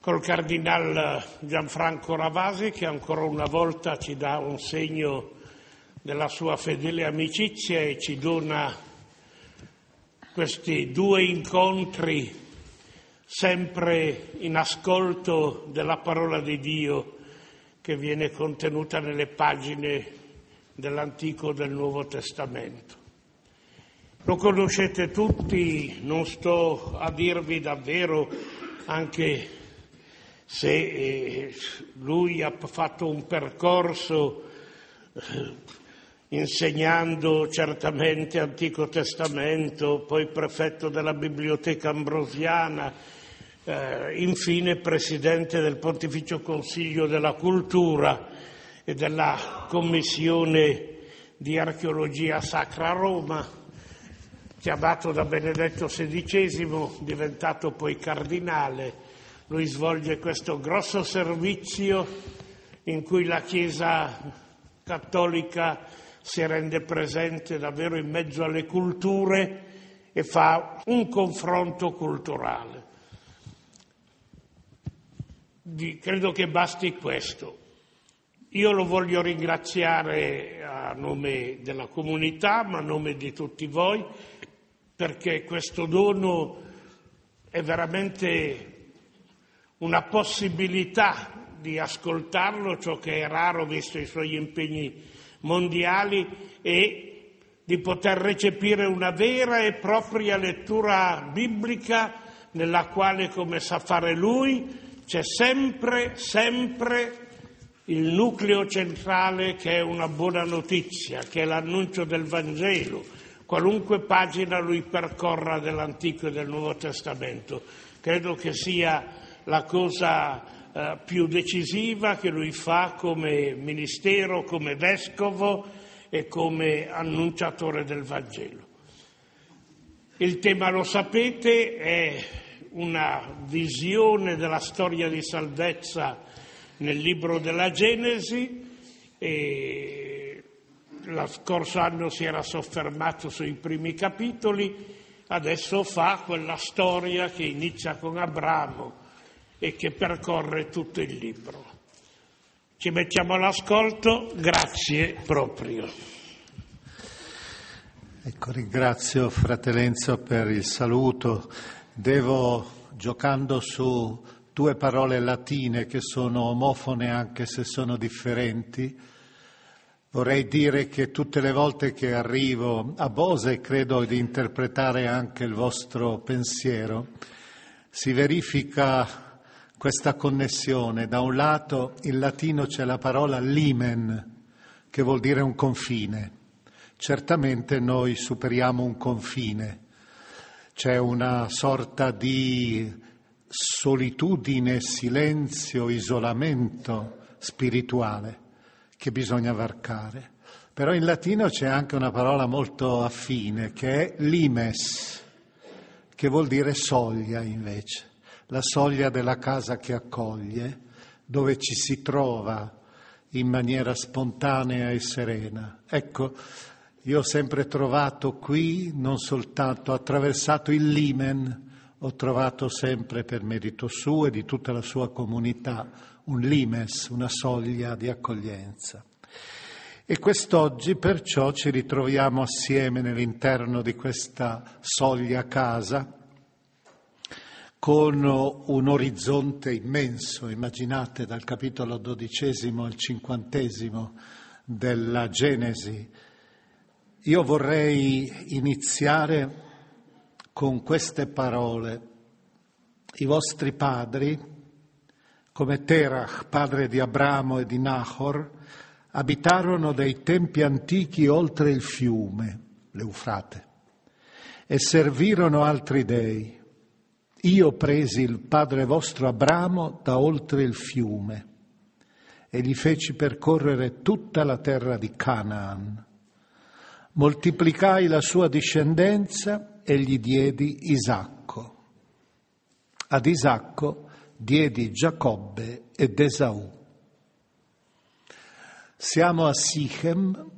col Cardinal Gianfranco Ravasi che ancora una volta ci dà un segno della sua fedele amicizia e ci dona questi due incontri sempre in ascolto della parola di Dio che viene contenuta nelle pagine dell'Antico e del Nuovo Testamento. Lo conoscete tutti, non sto a dirvi davvero anche se eh, lui ha fatto un percorso eh, insegnando certamente Antico Testamento, poi prefetto della Biblioteca Ambrosiana, eh, infine presidente del Pontificio Consiglio della Cultura e della Commissione di Archeologia Sacra a Roma, chiamato da Benedetto XVI, diventato poi cardinale. Lui svolge questo grosso servizio in cui la Chiesa cattolica si rende presente davvero in mezzo alle culture e fa un confronto culturale. Credo che basti questo. Io lo voglio ringraziare a nome della comunità, ma a nome di tutti voi, perché questo dono è veramente una possibilità di ascoltarlo, ciò che è raro visto i suoi impegni mondiali, e di poter recepire una vera e propria lettura biblica nella quale, come sa fare lui, c'è sempre, sempre il nucleo centrale che è una buona notizia, che è l'annuncio del Vangelo, qualunque pagina lui percorra dell'Antico e del Nuovo Testamento. Credo che sia la cosa eh, più decisiva che lui fa come ministero, come vescovo e come annunciatore del Vangelo. Il tema, lo sapete, è una visione della storia di salvezza nel libro della Genesi e lo scorso anno si era soffermato sui primi capitoli, adesso fa quella storia che inizia con Abramo e che percorre tutto il libro. Ci mettiamo all'ascolto, grazie proprio. Ecco, ringrazio Fratellenzo per il saluto. Devo, giocando su due parole latine che sono omofone anche se sono differenti, vorrei dire che tutte le volte che arrivo a Bose credo di interpretare anche il vostro pensiero, si verifica questa connessione. Da un lato in latino c'è la parola limen, che vuol dire un confine. Certamente noi superiamo un confine. C'è una sorta di solitudine, silenzio, isolamento spirituale che bisogna varcare. Però in latino c'è anche una parola molto affine che è limes, che vuol dire soglia invece la soglia della casa che accoglie, dove ci si trova in maniera spontanea e serena. Ecco, Io ho sempre trovato qui, non soltanto attraversato il Limen, ho trovato sempre per merito suo e di tutta la sua comunità un limes, una soglia di accoglienza. E quest'oggi perciò ci ritroviamo assieme nell'interno di questa soglia casa con un orizzonte immenso, immaginate dal capitolo dodicesimo al cinquantesimo della Genesi. Io vorrei iniziare con queste parole. I vostri padri, come Terach, padre di Abramo e di Nahor, abitarono dei tempi antichi oltre il fiume, l'Eufrate, e servirono altri dei. Io presi il padre vostro Abramo da oltre il fiume e gli feci percorrere tutta la terra di Canaan. Moltiplicai la sua discendenza e gli diedi Isacco. Ad Isacco diedi Giacobbe ed Esaù. Siamo a Sichem,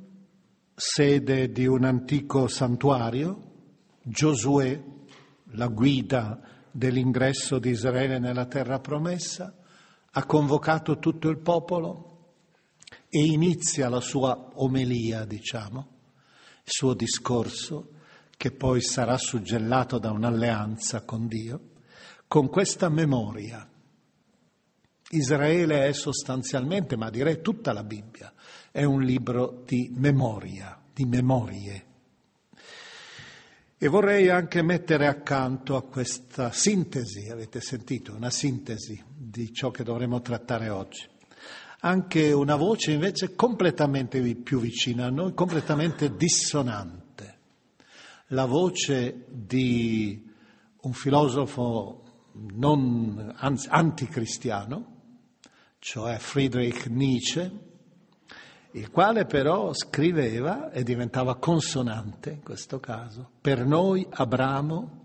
sede di un antico santuario. Giosuè, la guida dell'ingresso di Israele nella terra promessa, ha convocato tutto il popolo e inizia la sua omelia, diciamo, il suo discorso che poi sarà suggellato da un'alleanza con Dio, con questa memoria. Israele è sostanzialmente, ma direi tutta la Bibbia, è un libro di memoria, di memorie. E vorrei anche mettere accanto a questa sintesi, avete sentito, una sintesi di ciò che dovremo trattare oggi. Anche una voce invece completamente più vicina a noi, completamente dissonante la voce di un filosofo non, anzi, anticristiano, cioè Friedrich Nietzsche, il quale però scriveva e diventava consonante in questo caso. Per noi Abramo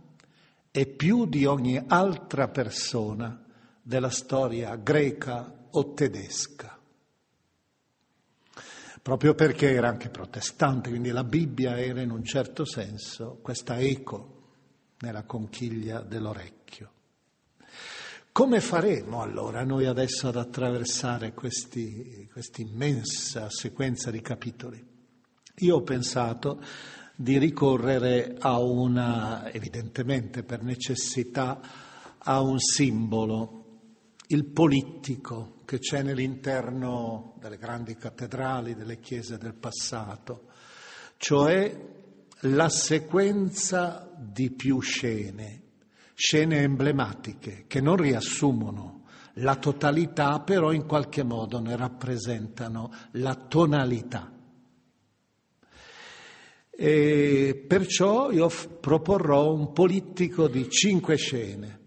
è più di ogni altra persona della storia greca o tedesca proprio perché era anche protestante, quindi la Bibbia era in un certo senso questa eco nella conchiglia dell'orecchio. Come faremo allora noi adesso ad attraversare questa immensa sequenza di capitoli? Io ho pensato di ricorrere a una, evidentemente per necessità, a un simbolo, il politico, che c'è nell'interno delle grandi cattedrali, delle chiese del passato, cioè la sequenza di più scene, scene emblematiche che non riassumono la totalità, però in qualche modo ne rappresentano la tonalità. E perciò io proporrò un politico di cinque scene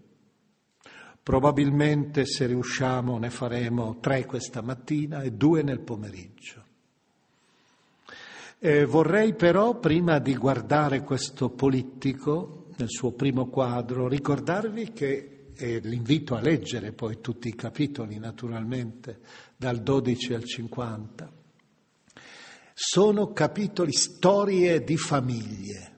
Probabilmente se riusciamo ne faremo tre questa mattina e due nel pomeriggio. Eh, vorrei però, prima di guardare questo politico nel suo primo quadro, ricordarvi che, e l'invito a leggere poi tutti i capitoli naturalmente, dal 12 al 50, sono capitoli storie di famiglie.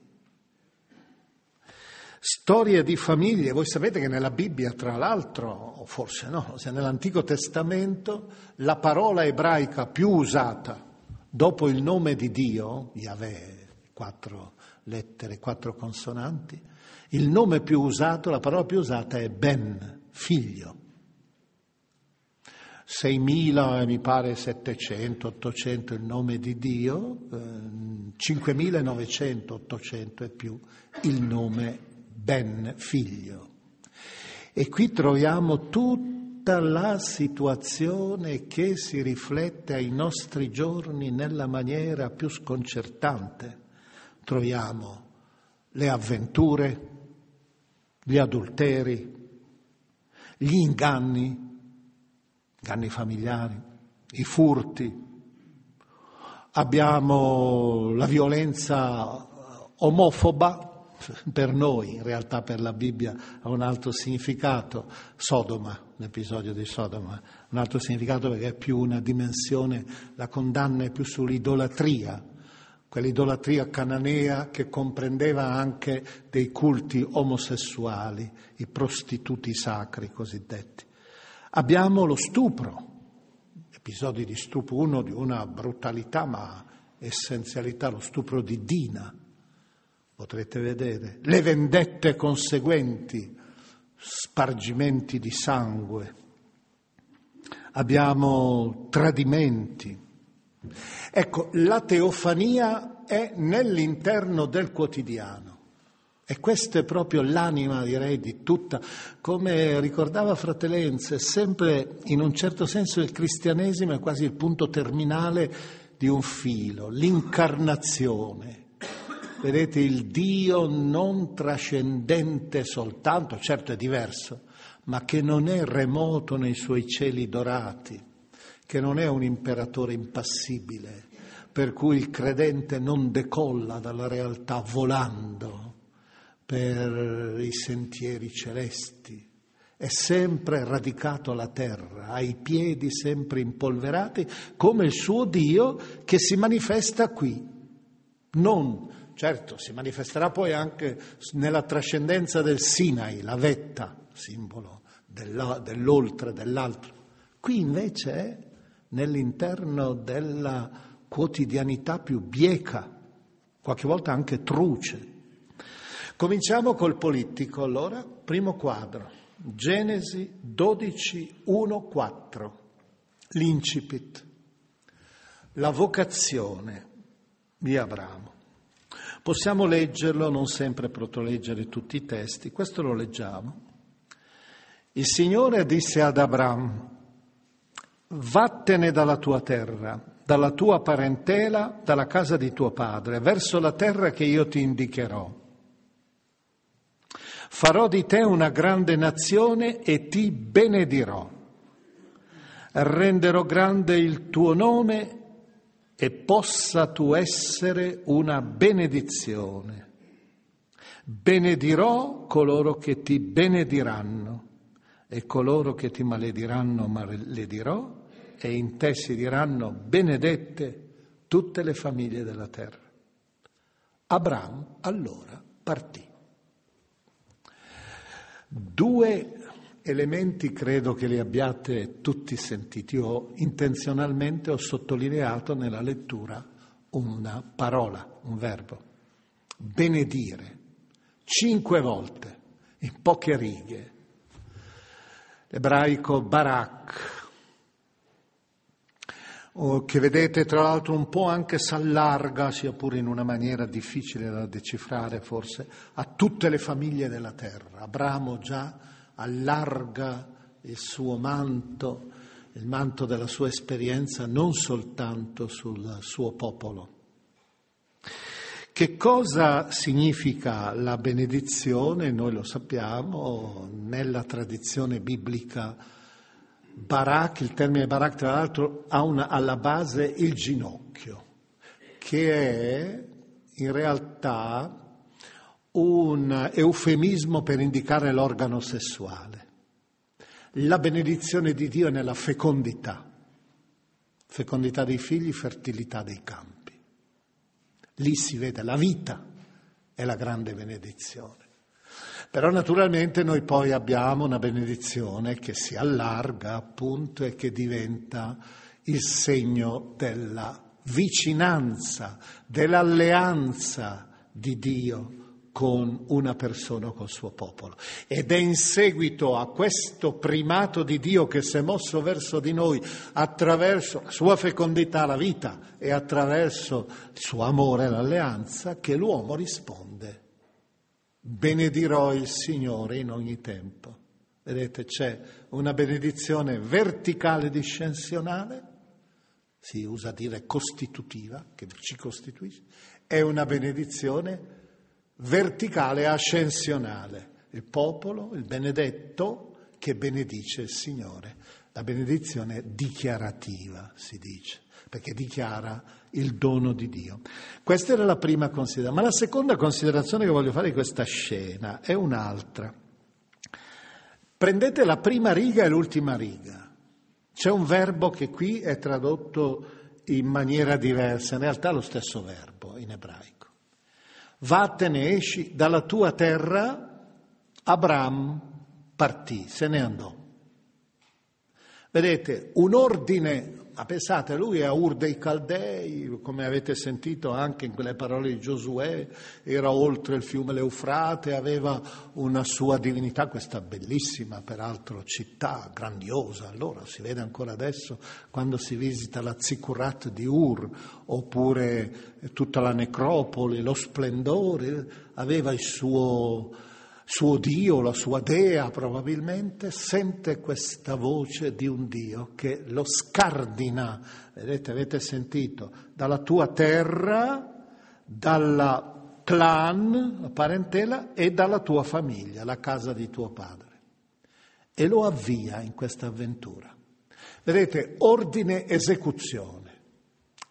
Storie di famiglie, voi sapete che nella Bibbia, tra l'altro, o forse no, se nell'Antico Testamento, la parola ebraica più usata dopo il nome di Dio, Yahweh, quattro lettere, quattro consonanti, il nome più usato, la parola più usata è Ben, figlio. 6.000, mi pare 700, 800 il nome di Dio, eh, 5.900, 800 e più il nome ben figlio. E qui troviamo tutta la situazione che si riflette ai nostri giorni nella maniera più sconcertante. Troviamo le avventure, gli adulteri, gli inganni, inganni familiari, i furti, abbiamo la violenza omofoba per noi, in realtà per la Bibbia ha un altro significato, Sodoma, l'episodio di Sodoma, un altro significato perché è più una dimensione, la condanna è più sull'idolatria, quell'idolatria cananea che comprendeva anche dei culti omosessuali, i prostituti sacri cosiddetti. Abbiamo lo stupro, episodi di stupro, uno di una brutalità ma essenzialità, lo stupro di Dina, potrete vedere, le vendette conseguenti, spargimenti di sangue, abbiamo tradimenti. Ecco, la teofania è nell'interno del quotidiano. E questa è proprio l'anima, direi, di tutta. Come ricordava Fratellenze, sempre in un certo senso il cristianesimo è quasi il punto terminale di un filo, l'incarnazione. Vedete, il Dio non trascendente soltanto, certo è diverso, ma che non è remoto nei suoi cieli dorati, che non è un imperatore impassibile, per cui il credente non decolla dalla realtà volando per i sentieri celesti, è sempre radicato alla terra, ha i piedi sempre impolverati, come il suo Dio che si manifesta qui. Non, certo, si manifesterà poi anche nella trascendenza del Sinai, la vetta, simbolo dell'oltre, dell'altro. Qui invece è nell'interno della quotidianità più bieca, qualche volta anche truce. Cominciamo col politico allora, primo quadro, Genesi 12, 1, 4, l'incipit, la vocazione di Abramo. Possiamo leggerlo, non sempre protoleggere tutti i testi, questo lo leggiamo. Il Signore disse ad Abram, vattene dalla tua terra, dalla tua parentela, dalla casa di tuo padre, verso la terra che io ti indicherò. Farò di te una grande nazione e ti benedirò. Renderò grande il tuo nome e possa tu essere una benedizione. Benedirò coloro che ti benediranno e coloro che ti malediranno maledirò e in te si diranno benedette tutte le famiglie della terra. Abramo allora partì. Due elementi credo che li abbiate tutti sentiti. Io intenzionalmente ho sottolineato nella lettura una parola, un verbo. Benedire. Cinque volte, in poche righe, ebraico barak, che vedete tra l'altro un po' anche s'allarga, sia pure in una maniera difficile da decifrare forse, a tutte le famiglie della terra. Abramo già allarga il suo manto, il manto della sua esperienza, non soltanto sul suo popolo. Che cosa significa la benedizione? Noi lo sappiamo, nella tradizione biblica Barak, il termine Barak tra l'altro ha una, alla base il ginocchio, che è in realtà un eufemismo per indicare l'organo sessuale. La benedizione di Dio è nella fecondità, fecondità dei figli, fertilità dei campi. Lì si vede la vita è la grande benedizione. Però naturalmente noi poi abbiamo una benedizione che si allarga appunto e che diventa il segno della vicinanza, dell'alleanza di Dio con una persona, col suo popolo. Ed è in seguito a questo primato di Dio che si è mosso verso di noi attraverso la sua fecondità, la vita, e attraverso il suo amore, l'alleanza, che l'uomo risponde. Benedirò il Signore in ogni tempo. Vedete, c'è una benedizione verticale discensionale, si usa dire costitutiva, che ci costituisce, è una benedizione verticale ascensionale, il popolo, il benedetto che benedice il Signore. La benedizione dichiarativa, si dice, perché dichiara il dono di Dio. Questa era la prima considerazione, ma la seconda considerazione che voglio fare di questa scena è un'altra. Prendete la prima riga e l'ultima riga. C'è un verbo che qui è tradotto in maniera diversa, in realtà è lo stesso verbo in ebraico. Vattene, esci dalla tua terra, Abram partì, se ne andò. Vedete, un ordine pensate, lui è Ur dei Caldei, come avete sentito anche in quelle parole di Giosuè, era oltre il fiume Leufrate, aveva una sua divinità, questa bellissima peraltro città, grandiosa, allora si vede ancora adesso quando si visita la Zikurat di Ur, oppure tutta la necropoli, lo splendore, aveva il suo suo Dio, la sua dea probabilmente, sente questa voce di un Dio che lo scardina, vedete, avete sentito, dalla tua terra, dalla clan, la parentela, e dalla tua famiglia, la casa di tuo padre. E lo avvia in questa avventura. Vedete, ordine esecuzione.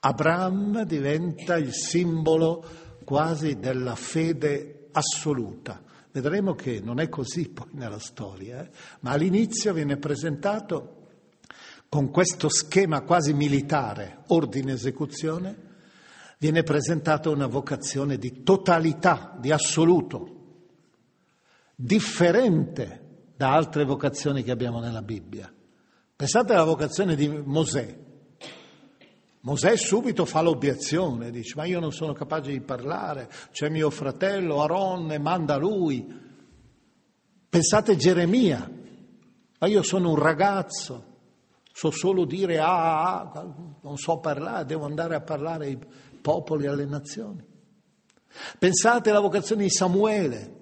Abraham diventa il simbolo quasi della fede assoluta Vedremo che non è così poi nella storia, eh? ma all'inizio viene presentato con questo schema quasi militare, ordine-esecuzione, viene presentata una vocazione di totalità, di assoluto, differente da altre vocazioni che abbiamo nella Bibbia. Pensate alla vocazione di Mosè, Mosè subito fa l'obiezione, dice ma io non sono capace di parlare, c'è mio fratello Aaron, manda lui. Pensate Geremia, ma io sono un ragazzo, so solo dire ah, ah, ah, non so parlare, devo andare a parlare ai popoli e alle nazioni. Pensate alla vocazione di Samuele,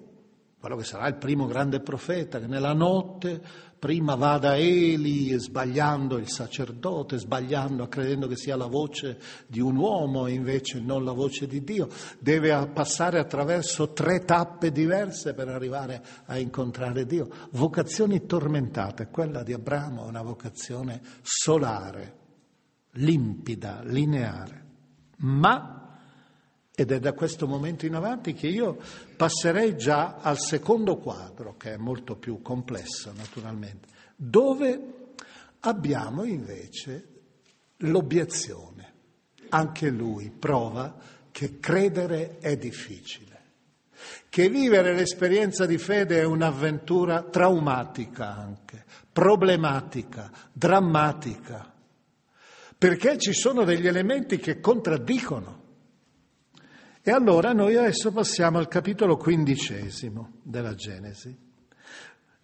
quello che sarà il primo grande profeta, che nella notte prima va da Eli sbagliando il sacerdote, sbagliando, credendo che sia la voce di un uomo e invece non la voce di Dio, deve passare attraverso tre tappe diverse per arrivare a incontrare Dio. Vocazioni tormentate, quella di Abramo è una vocazione solare, limpida, lineare, ma ed è da questo momento in avanti che io passerei già al secondo quadro, che è molto più complesso naturalmente, dove abbiamo invece l'obiezione. Anche lui prova che credere è difficile, che vivere l'esperienza di fede è un'avventura traumatica anche, problematica, drammatica, perché ci sono degli elementi che contraddicono e allora noi adesso passiamo al capitolo quindicesimo della Genesi.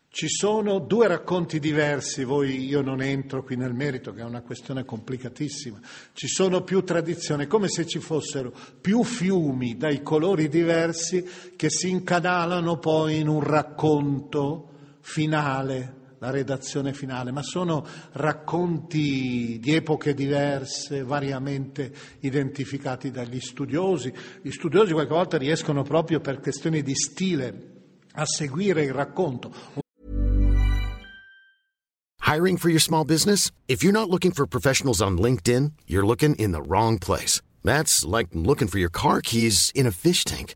Ci sono due racconti diversi, voi, io non entro qui nel merito, che è una questione complicatissima. Ci sono più tradizioni, come se ci fossero più fiumi dai colori diversi che si incanalano poi in un racconto finale la redazione finale, ma sono racconti di epoche diverse, variamente identificati dagli studiosi. Gli studiosi qualche volta riescono proprio per questioni di stile a seguire il racconto. Hiring for your small business? If you're not looking for professionals on LinkedIn, you're looking in the wrong place. That's like looking for your car keys in a fish tank.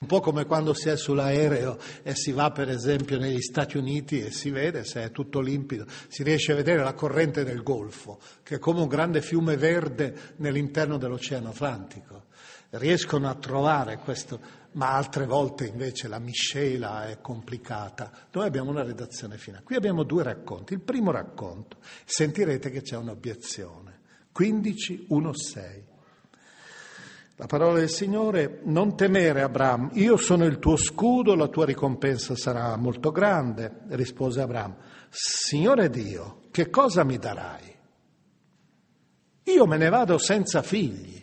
Un po' come quando si è sull'aereo e si va per esempio negli Stati Uniti e si vede, se è tutto limpido, si riesce a vedere la corrente del Golfo, che è come un grande fiume verde nell'interno dell'Oceano Atlantico. Riescono a trovare questo, ma altre volte invece la miscela è complicata. Noi abbiamo una redazione finale. Qui abbiamo due racconti. Il primo racconto, sentirete che c'è un'obiezione. 15, 1, 6. La parola del Signore, non temere Abramo, io sono il tuo scudo, la tua ricompensa sarà molto grande, rispose Abramo. Signore Dio, che cosa mi darai? Io me ne vado senza figli.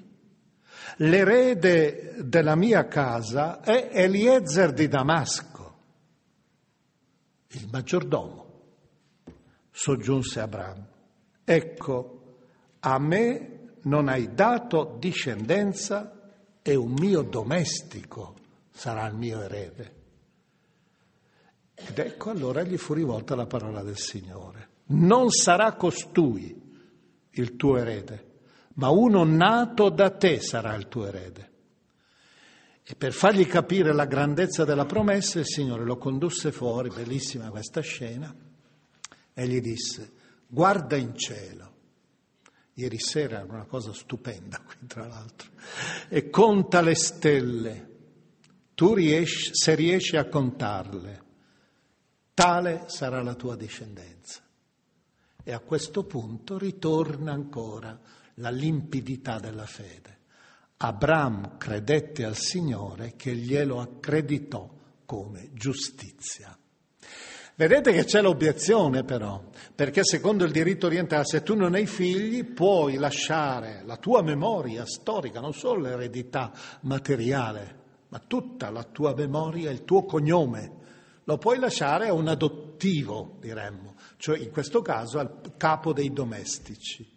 L'erede della mia casa è Eliezer di Damasco, il maggiordomo. Soggiunse Abramo, ecco, a me non hai dato discendenza e un mio domestico sarà il mio erede. Ed ecco allora gli fu rivolta la parola del Signore. Non sarà costui il tuo erede, ma uno nato da te sarà il tuo erede. E per fargli capire la grandezza della promessa, il Signore lo condusse fuori, bellissima questa scena, e gli disse, guarda in cielo Ieri sera era una cosa stupenda qui, tra l'altro. E conta le stelle. Tu riesci, se riesci a contarle, tale sarà la tua discendenza. E a questo punto ritorna ancora la limpidità della fede. Abram credette al Signore che glielo accreditò come giustizia. Vedete che c'è l'obiezione però, perché secondo il diritto orientale se tu non hai figli puoi lasciare la tua memoria storica, non solo l'eredità materiale, ma tutta la tua memoria, il tuo cognome, lo puoi lasciare a un adottivo, diremmo, cioè in questo caso al capo dei domestici.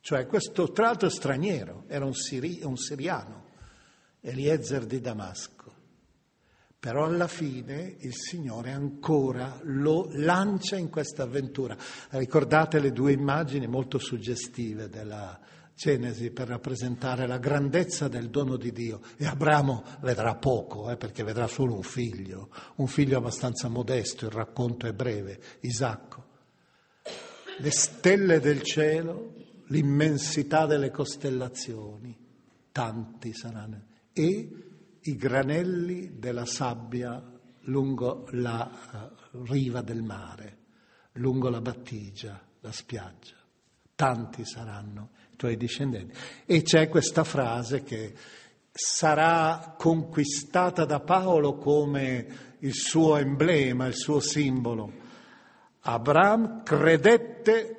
Cioè questo, tra l'altro straniero, era un, siri, un siriano, Eliezer di Damasco. Però alla fine il Signore ancora lo lancia in questa avventura. Ricordate le due immagini molto suggestive della Genesi per rappresentare la grandezza del dono di Dio. E Abramo vedrà poco, eh, perché vedrà solo un figlio, un figlio abbastanza modesto, il racconto è breve, Isacco. Le stelle del cielo, l'immensità delle costellazioni, tanti saranno. E i granelli della sabbia lungo la uh, riva del mare, lungo la battigia, la spiaggia. Tanti saranno i tuoi discendenti. E c'è questa frase che sarà conquistata da Paolo come il suo emblema, il suo simbolo. Abramo credette,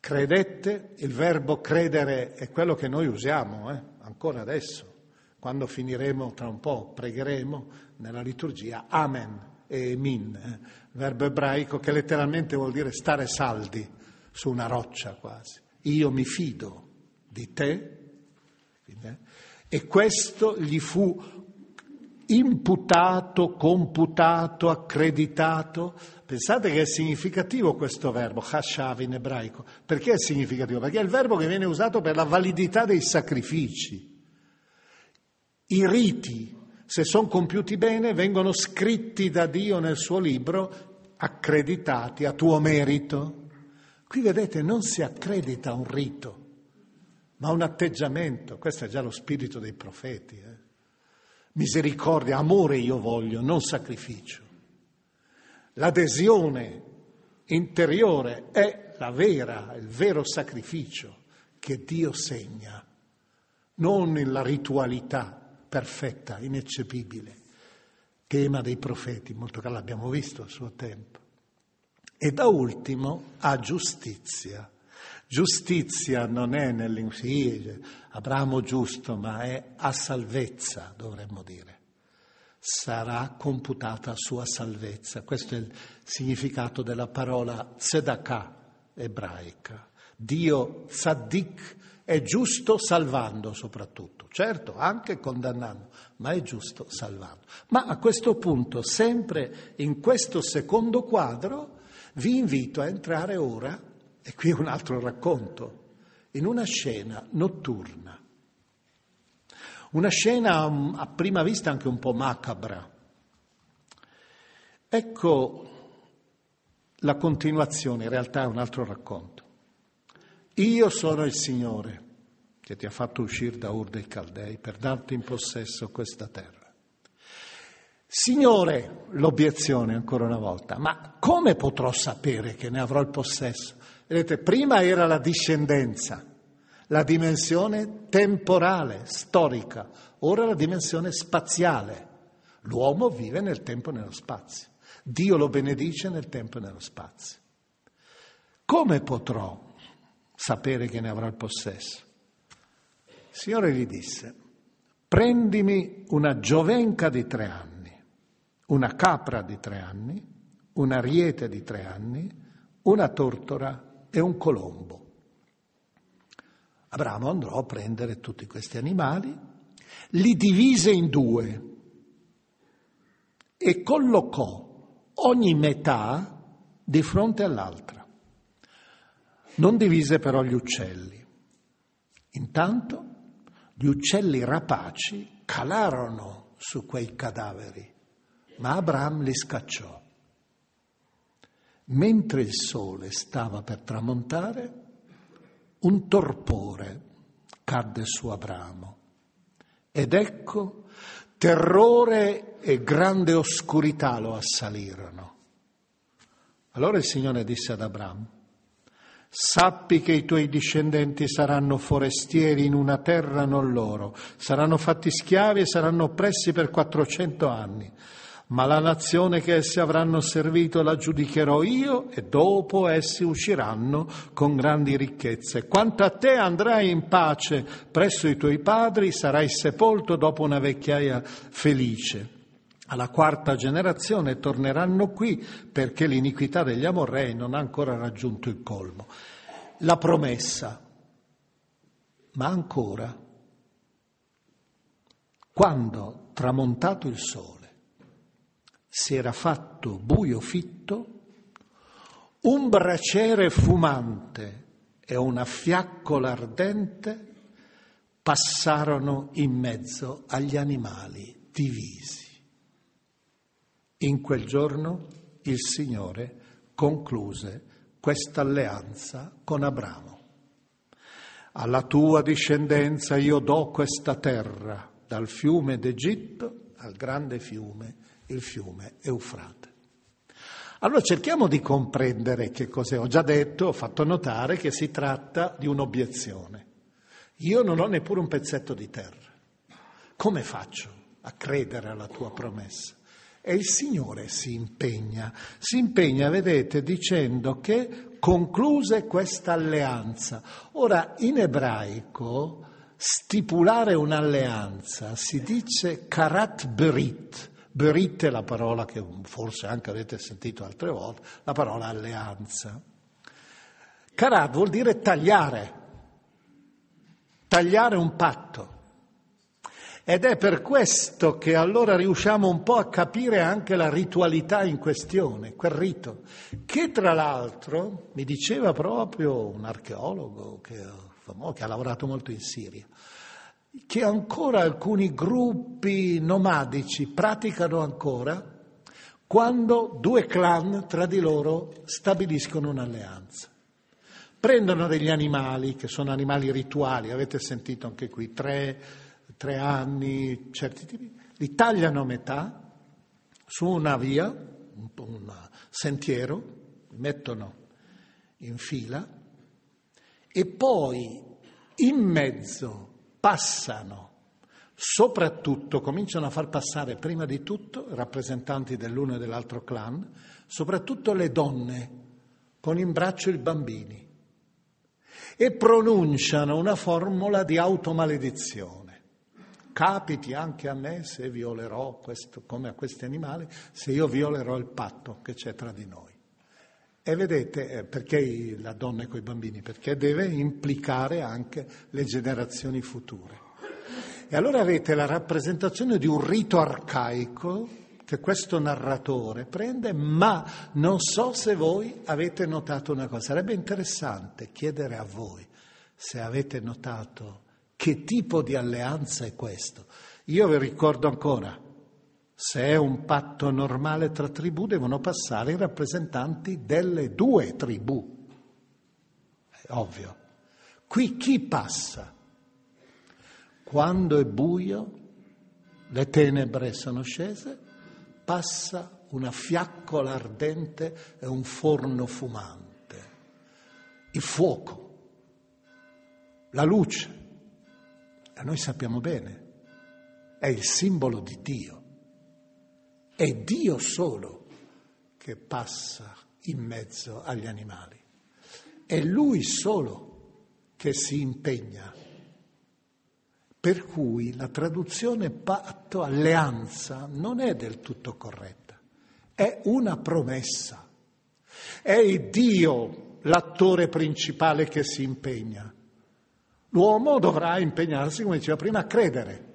credette, il verbo credere è quello che noi usiamo eh, ancora adesso quando finiremo tra un po', pregheremo nella liturgia, amen e min, eh, verbo ebraico che letteralmente vuol dire stare saldi su una roccia quasi. Io mi fido di te. Eh, e questo gli fu imputato, computato, accreditato. Pensate che è significativo questo verbo, hashav in ebraico. Perché è significativo? Perché è il verbo che viene usato per la validità dei sacrifici. I riti, se sono compiuti bene, vengono scritti da Dio nel suo libro, accreditati a tuo merito. Qui vedete, non si accredita un rito, ma un atteggiamento. Questo è già lo spirito dei profeti. Eh? Misericordia, amore io voglio, non sacrificio. L'adesione interiore è la vera, il vero sacrificio che Dio segna, non la ritualità perfetta, ineccepibile, tema dei profeti, molto che l'abbiamo visto a suo tempo. E da ultimo a giustizia. Giustizia non è nell'insieme, Abramo giusto, ma è a salvezza, dovremmo dire. Sarà computata sua salvezza. Questo è il significato della parola tzedakah ebraica. Dio tzaddik è giusto salvando soprattutto, certo anche condannando, ma è giusto salvando. Ma a questo punto, sempre in questo secondo quadro, vi invito a entrare ora, e qui un altro racconto, in una scena notturna. Una scena mm, a prima vista anche un po' macabra. Ecco la continuazione, in realtà è un altro racconto. Io sono il Signore che ti ha fatto uscire da Ur dei Caldei per darti in possesso questa terra. Signore, l'obiezione ancora una volta, ma come potrò sapere che ne avrò il possesso? Vedete, prima era la discendenza, la dimensione temporale, storica, ora la dimensione spaziale. L'uomo vive nel tempo e nello spazio. Dio lo benedice nel tempo e nello spazio. Come potrò sapere che ne avrà il possesso? Il Signore gli disse, prendimi una giovenca di tre anni, una capra di tre anni, un ariete di tre anni, una tortora e un colombo. Abramo andò a prendere tutti questi animali, li divise in due e collocò ogni metà di fronte all'altra. Non divise però gli uccelli. Intanto gli uccelli rapaci calarono su quei cadaveri, ma Abramo li scacciò. Mentre il sole stava per tramontare, un torpore cadde su Abramo. Ed ecco, terrore e grande oscurità lo assalirono. Allora il Signore disse ad Abramo, Sappi che i tuoi discendenti saranno forestieri in una terra non loro, saranno fatti schiavi e saranno oppressi per 400 anni. Ma la nazione che essi avranno servito la giudicherò io e dopo essi usciranno con grandi ricchezze. Quanto a te andrai in pace presso i tuoi padri, sarai sepolto dopo una vecchiaia felice. Alla quarta generazione torneranno qui perché l'iniquità degli Amorrei non ha ancora raggiunto il colmo la promessa, ma ancora, quando tramontato il sole, si era fatto buio fitto, un braciere fumante e una fiaccola ardente passarono in mezzo agli animali divisi. In quel giorno il Signore concluse questa alleanza con Abramo. Alla tua discendenza io do questa terra, dal fiume d'Egitto al grande fiume, il fiume Eufrate. Allora cerchiamo di comprendere che cos'è. Ho già detto, ho fatto notare che si tratta di un'obiezione. Io non ho neppure un pezzetto di terra. Come faccio a credere alla tua promessa? E il Signore si impegna, si impegna, vedete, dicendo che concluse questa alleanza. Ora, in ebraico, stipulare un'alleanza si dice karat berit. Berit è la parola che forse anche avete sentito altre volte, la parola alleanza. Karat vuol dire tagliare, tagliare un patto. Ed è per questo che allora riusciamo un po' a capire anche la ritualità in questione, quel rito, che tra l'altro mi diceva proprio un archeologo che, che ha lavorato molto in Siria, che ancora alcuni gruppi nomadici praticano ancora quando due clan tra di loro stabiliscono un'alleanza. Prendono degli animali, che sono animali rituali, avete sentito anche qui, tre tre anni, certi tipi, li tagliano a metà su una via, un, un sentiero, li mettono in fila e poi in mezzo passano soprattutto, cominciano a far passare prima di tutto rappresentanti dell'uno e dell'altro clan, soprattutto le donne con in braccio i bambini e pronunciano una formula di automaledizione capiti anche a me se violerò questo, come a questi animali, se io violerò il patto che c'è tra di noi. E vedete eh, perché la donna è con i bambini? Perché deve implicare anche le generazioni future. E allora avete la rappresentazione di un rito arcaico che questo narratore prende, ma non so se voi avete notato una cosa. Sarebbe interessante chiedere a voi se avete notato che tipo di alleanza è questo? Io vi ricordo ancora, se è un patto normale tra tribù devono passare i rappresentanti delle due tribù. È ovvio. Qui chi passa? Quando è buio, le tenebre sono scese, passa una fiaccola ardente e un forno fumante, il fuoco la luce. E noi sappiamo bene, è il simbolo di Dio. È Dio solo che passa in mezzo agli animali. È Lui solo che si impegna. Per cui la traduzione patto, alleanza, non è del tutto corretta, è una promessa. È Dio l'attore principale che si impegna. L'uomo dovrà impegnarsi, come diceva prima, a credere.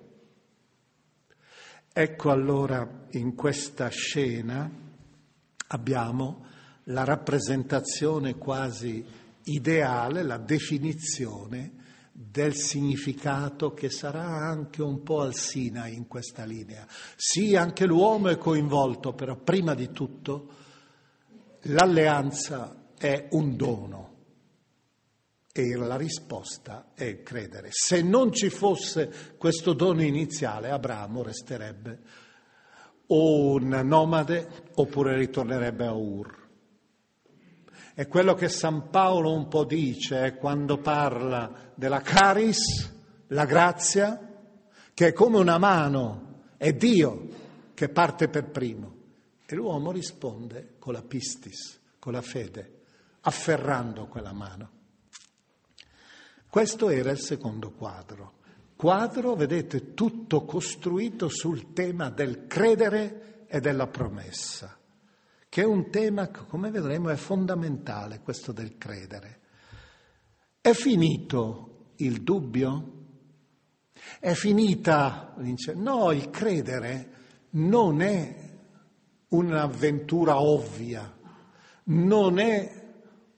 Ecco allora in questa scena abbiamo la rappresentazione quasi ideale, la definizione del significato che sarà anche un po' al Sinai in questa linea. Sì, anche l'uomo è coinvolto, però prima di tutto l'alleanza è un dono e la risposta è credere. Se non ci fosse questo dono iniziale, Abramo resterebbe o un nomade oppure ritornerebbe a Ur. È quello che San Paolo un po' dice eh, quando parla della caris, la grazia, che è come una mano, è Dio che parte per primo. E l'uomo risponde con la pistis, con la fede, afferrando quella mano. Questo era il secondo quadro. Quadro, vedete, tutto costruito sul tema del credere e della promessa che è un tema che, come vedremo, è fondamentale, questo del credere. È finito il dubbio? È finita No, il credere non è un'avventura ovvia, non è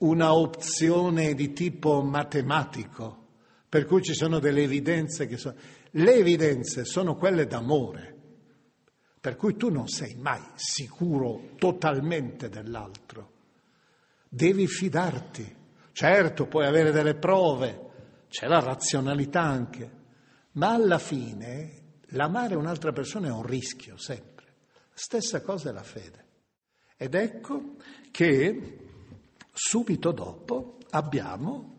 una opzione di tipo matematico, per cui ci sono delle evidenze che sono... Le evidenze sono quelle d'amore per cui tu non sei mai sicuro totalmente dell'altro. Devi fidarti. Certo, puoi avere delle prove, c'è la razionalità anche, ma alla fine l'amare un'altra persona è un rischio sempre. Stessa cosa è la fede. Ed ecco che subito dopo abbiamo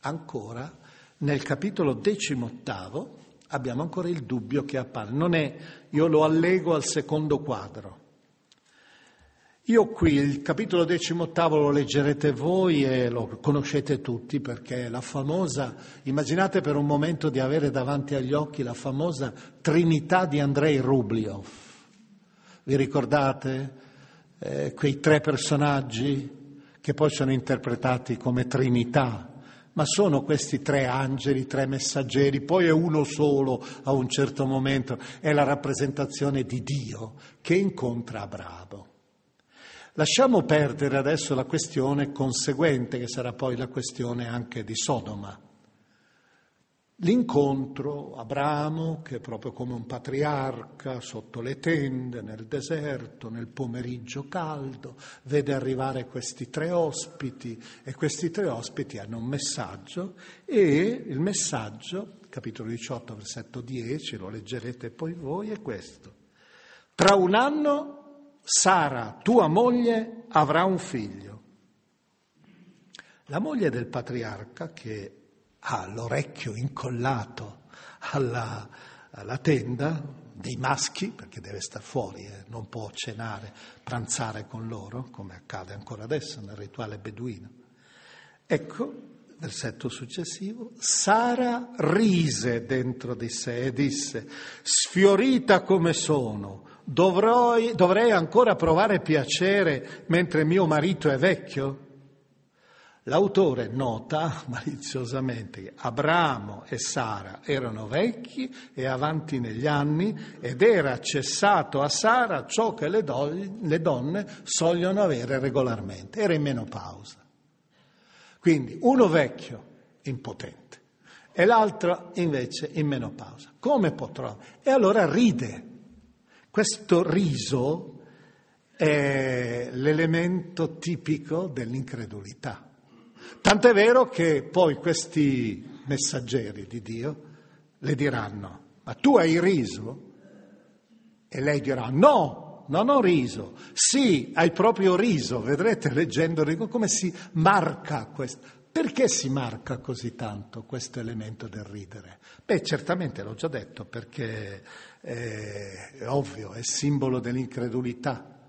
ancora nel capitolo decimottavo abbiamo ancora il dubbio che appare. Non è, io lo allego al secondo quadro. Io qui il capitolo decimottavo lo leggerete voi e lo conoscete tutti perché la famosa, immaginate per un momento di avere davanti agli occhi la famosa Trinità di Andrei Rubliov. Vi ricordate eh, quei tre personaggi che poi sono interpretati come Trinità? ma sono questi tre angeli, tre messaggeri, poi è uno solo a un certo momento, è la rappresentazione di Dio che incontra Abramo. Lasciamo perdere adesso la questione conseguente, che sarà poi la questione anche di Sodoma. L'incontro, Abramo, che è proprio come un patriarca, sotto le tende, nel deserto, nel pomeriggio caldo, vede arrivare questi tre ospiti e questi tre ospiti hanno un messaggio e il messaggio, capitolo 18, versetto 10, lo leggerete poi voi, è questo. Tra un anno Sara, tua moglie, avrà un figlio. La moglie del patriarca, che ha l'orecchio incollato alla, alla tenda dei maschi, perché deve star fuori, eh, non può cenare, pranzare con loro, come accade ancora adesso nel rituale beduino. Ecco, versetto successivo, Sara rise dentro di sé e disse, sfiorita come sono, dovrò, dovrei ancora provare piacere mentre mio marito è vecchio? L'autore nota maliziosamente che Abramo e Sara erano vecchi e avanti negli anni ed era cessato a Sara ciò che le, do- le donne sogliono avere regolarmente, era in menopausa. Quindi uno vecchio, impotente, e l'altro invece in menopausa. Come potrò? E allora ride. Questo riso è l'elemento tipico dell'incredulità. Tant'è vero che poi questi messaggeri di Dio le diranno, ma tu hai riso? E lei dirà, no, non ho riso. Sì, hai proprio riso, vedrete leggendo come si marca questo. Perché si marca così tanto questo elemento del ridere? Beh, certamente l'ho già detto, perché è ovvio, è simbolo dell'incredulità.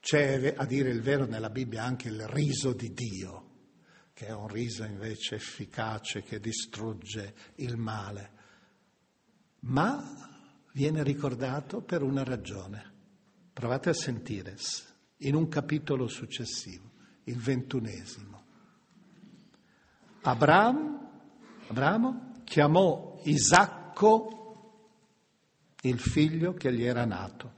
C'è, a dire il vero, nella Bibbia anche il riso di Dio, che è un riso invece efficace che distrugge il male. Ma viene ricordato per una ragione. Provate a sentire in un capitolo successivo, il ventunesimo. Abramo, Abramo chiamò Isacco il figlio che gli era nato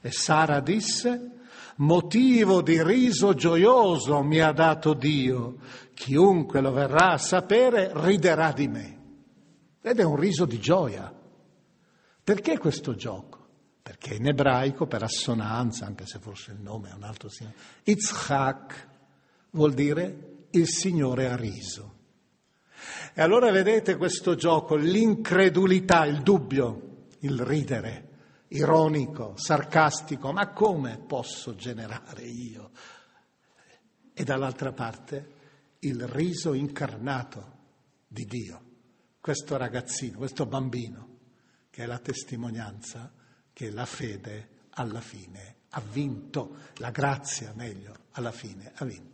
e Sara disse motivo di riso gioioso mi ha dato Dio, chiunque lo verrà a sapere riderà di me. Ed è un riso di gioia. Perché questo gioco? Perché in ebraico, per assonanza, anche se forse il nome è un altro signore, Yitzhak vuol dire il Signore ha riso. E allora vedete questo gioco, l'incredulità, il dubbio, il ridere, ironico, sarcastico, ma come posso generare io? E dall'altra parte il riso incarnato di Dio, questo ragazzino, questo bambino, che è la testimonianza che la fede alla fine ha vinto, la grazia meglio, alla fine ha vinto.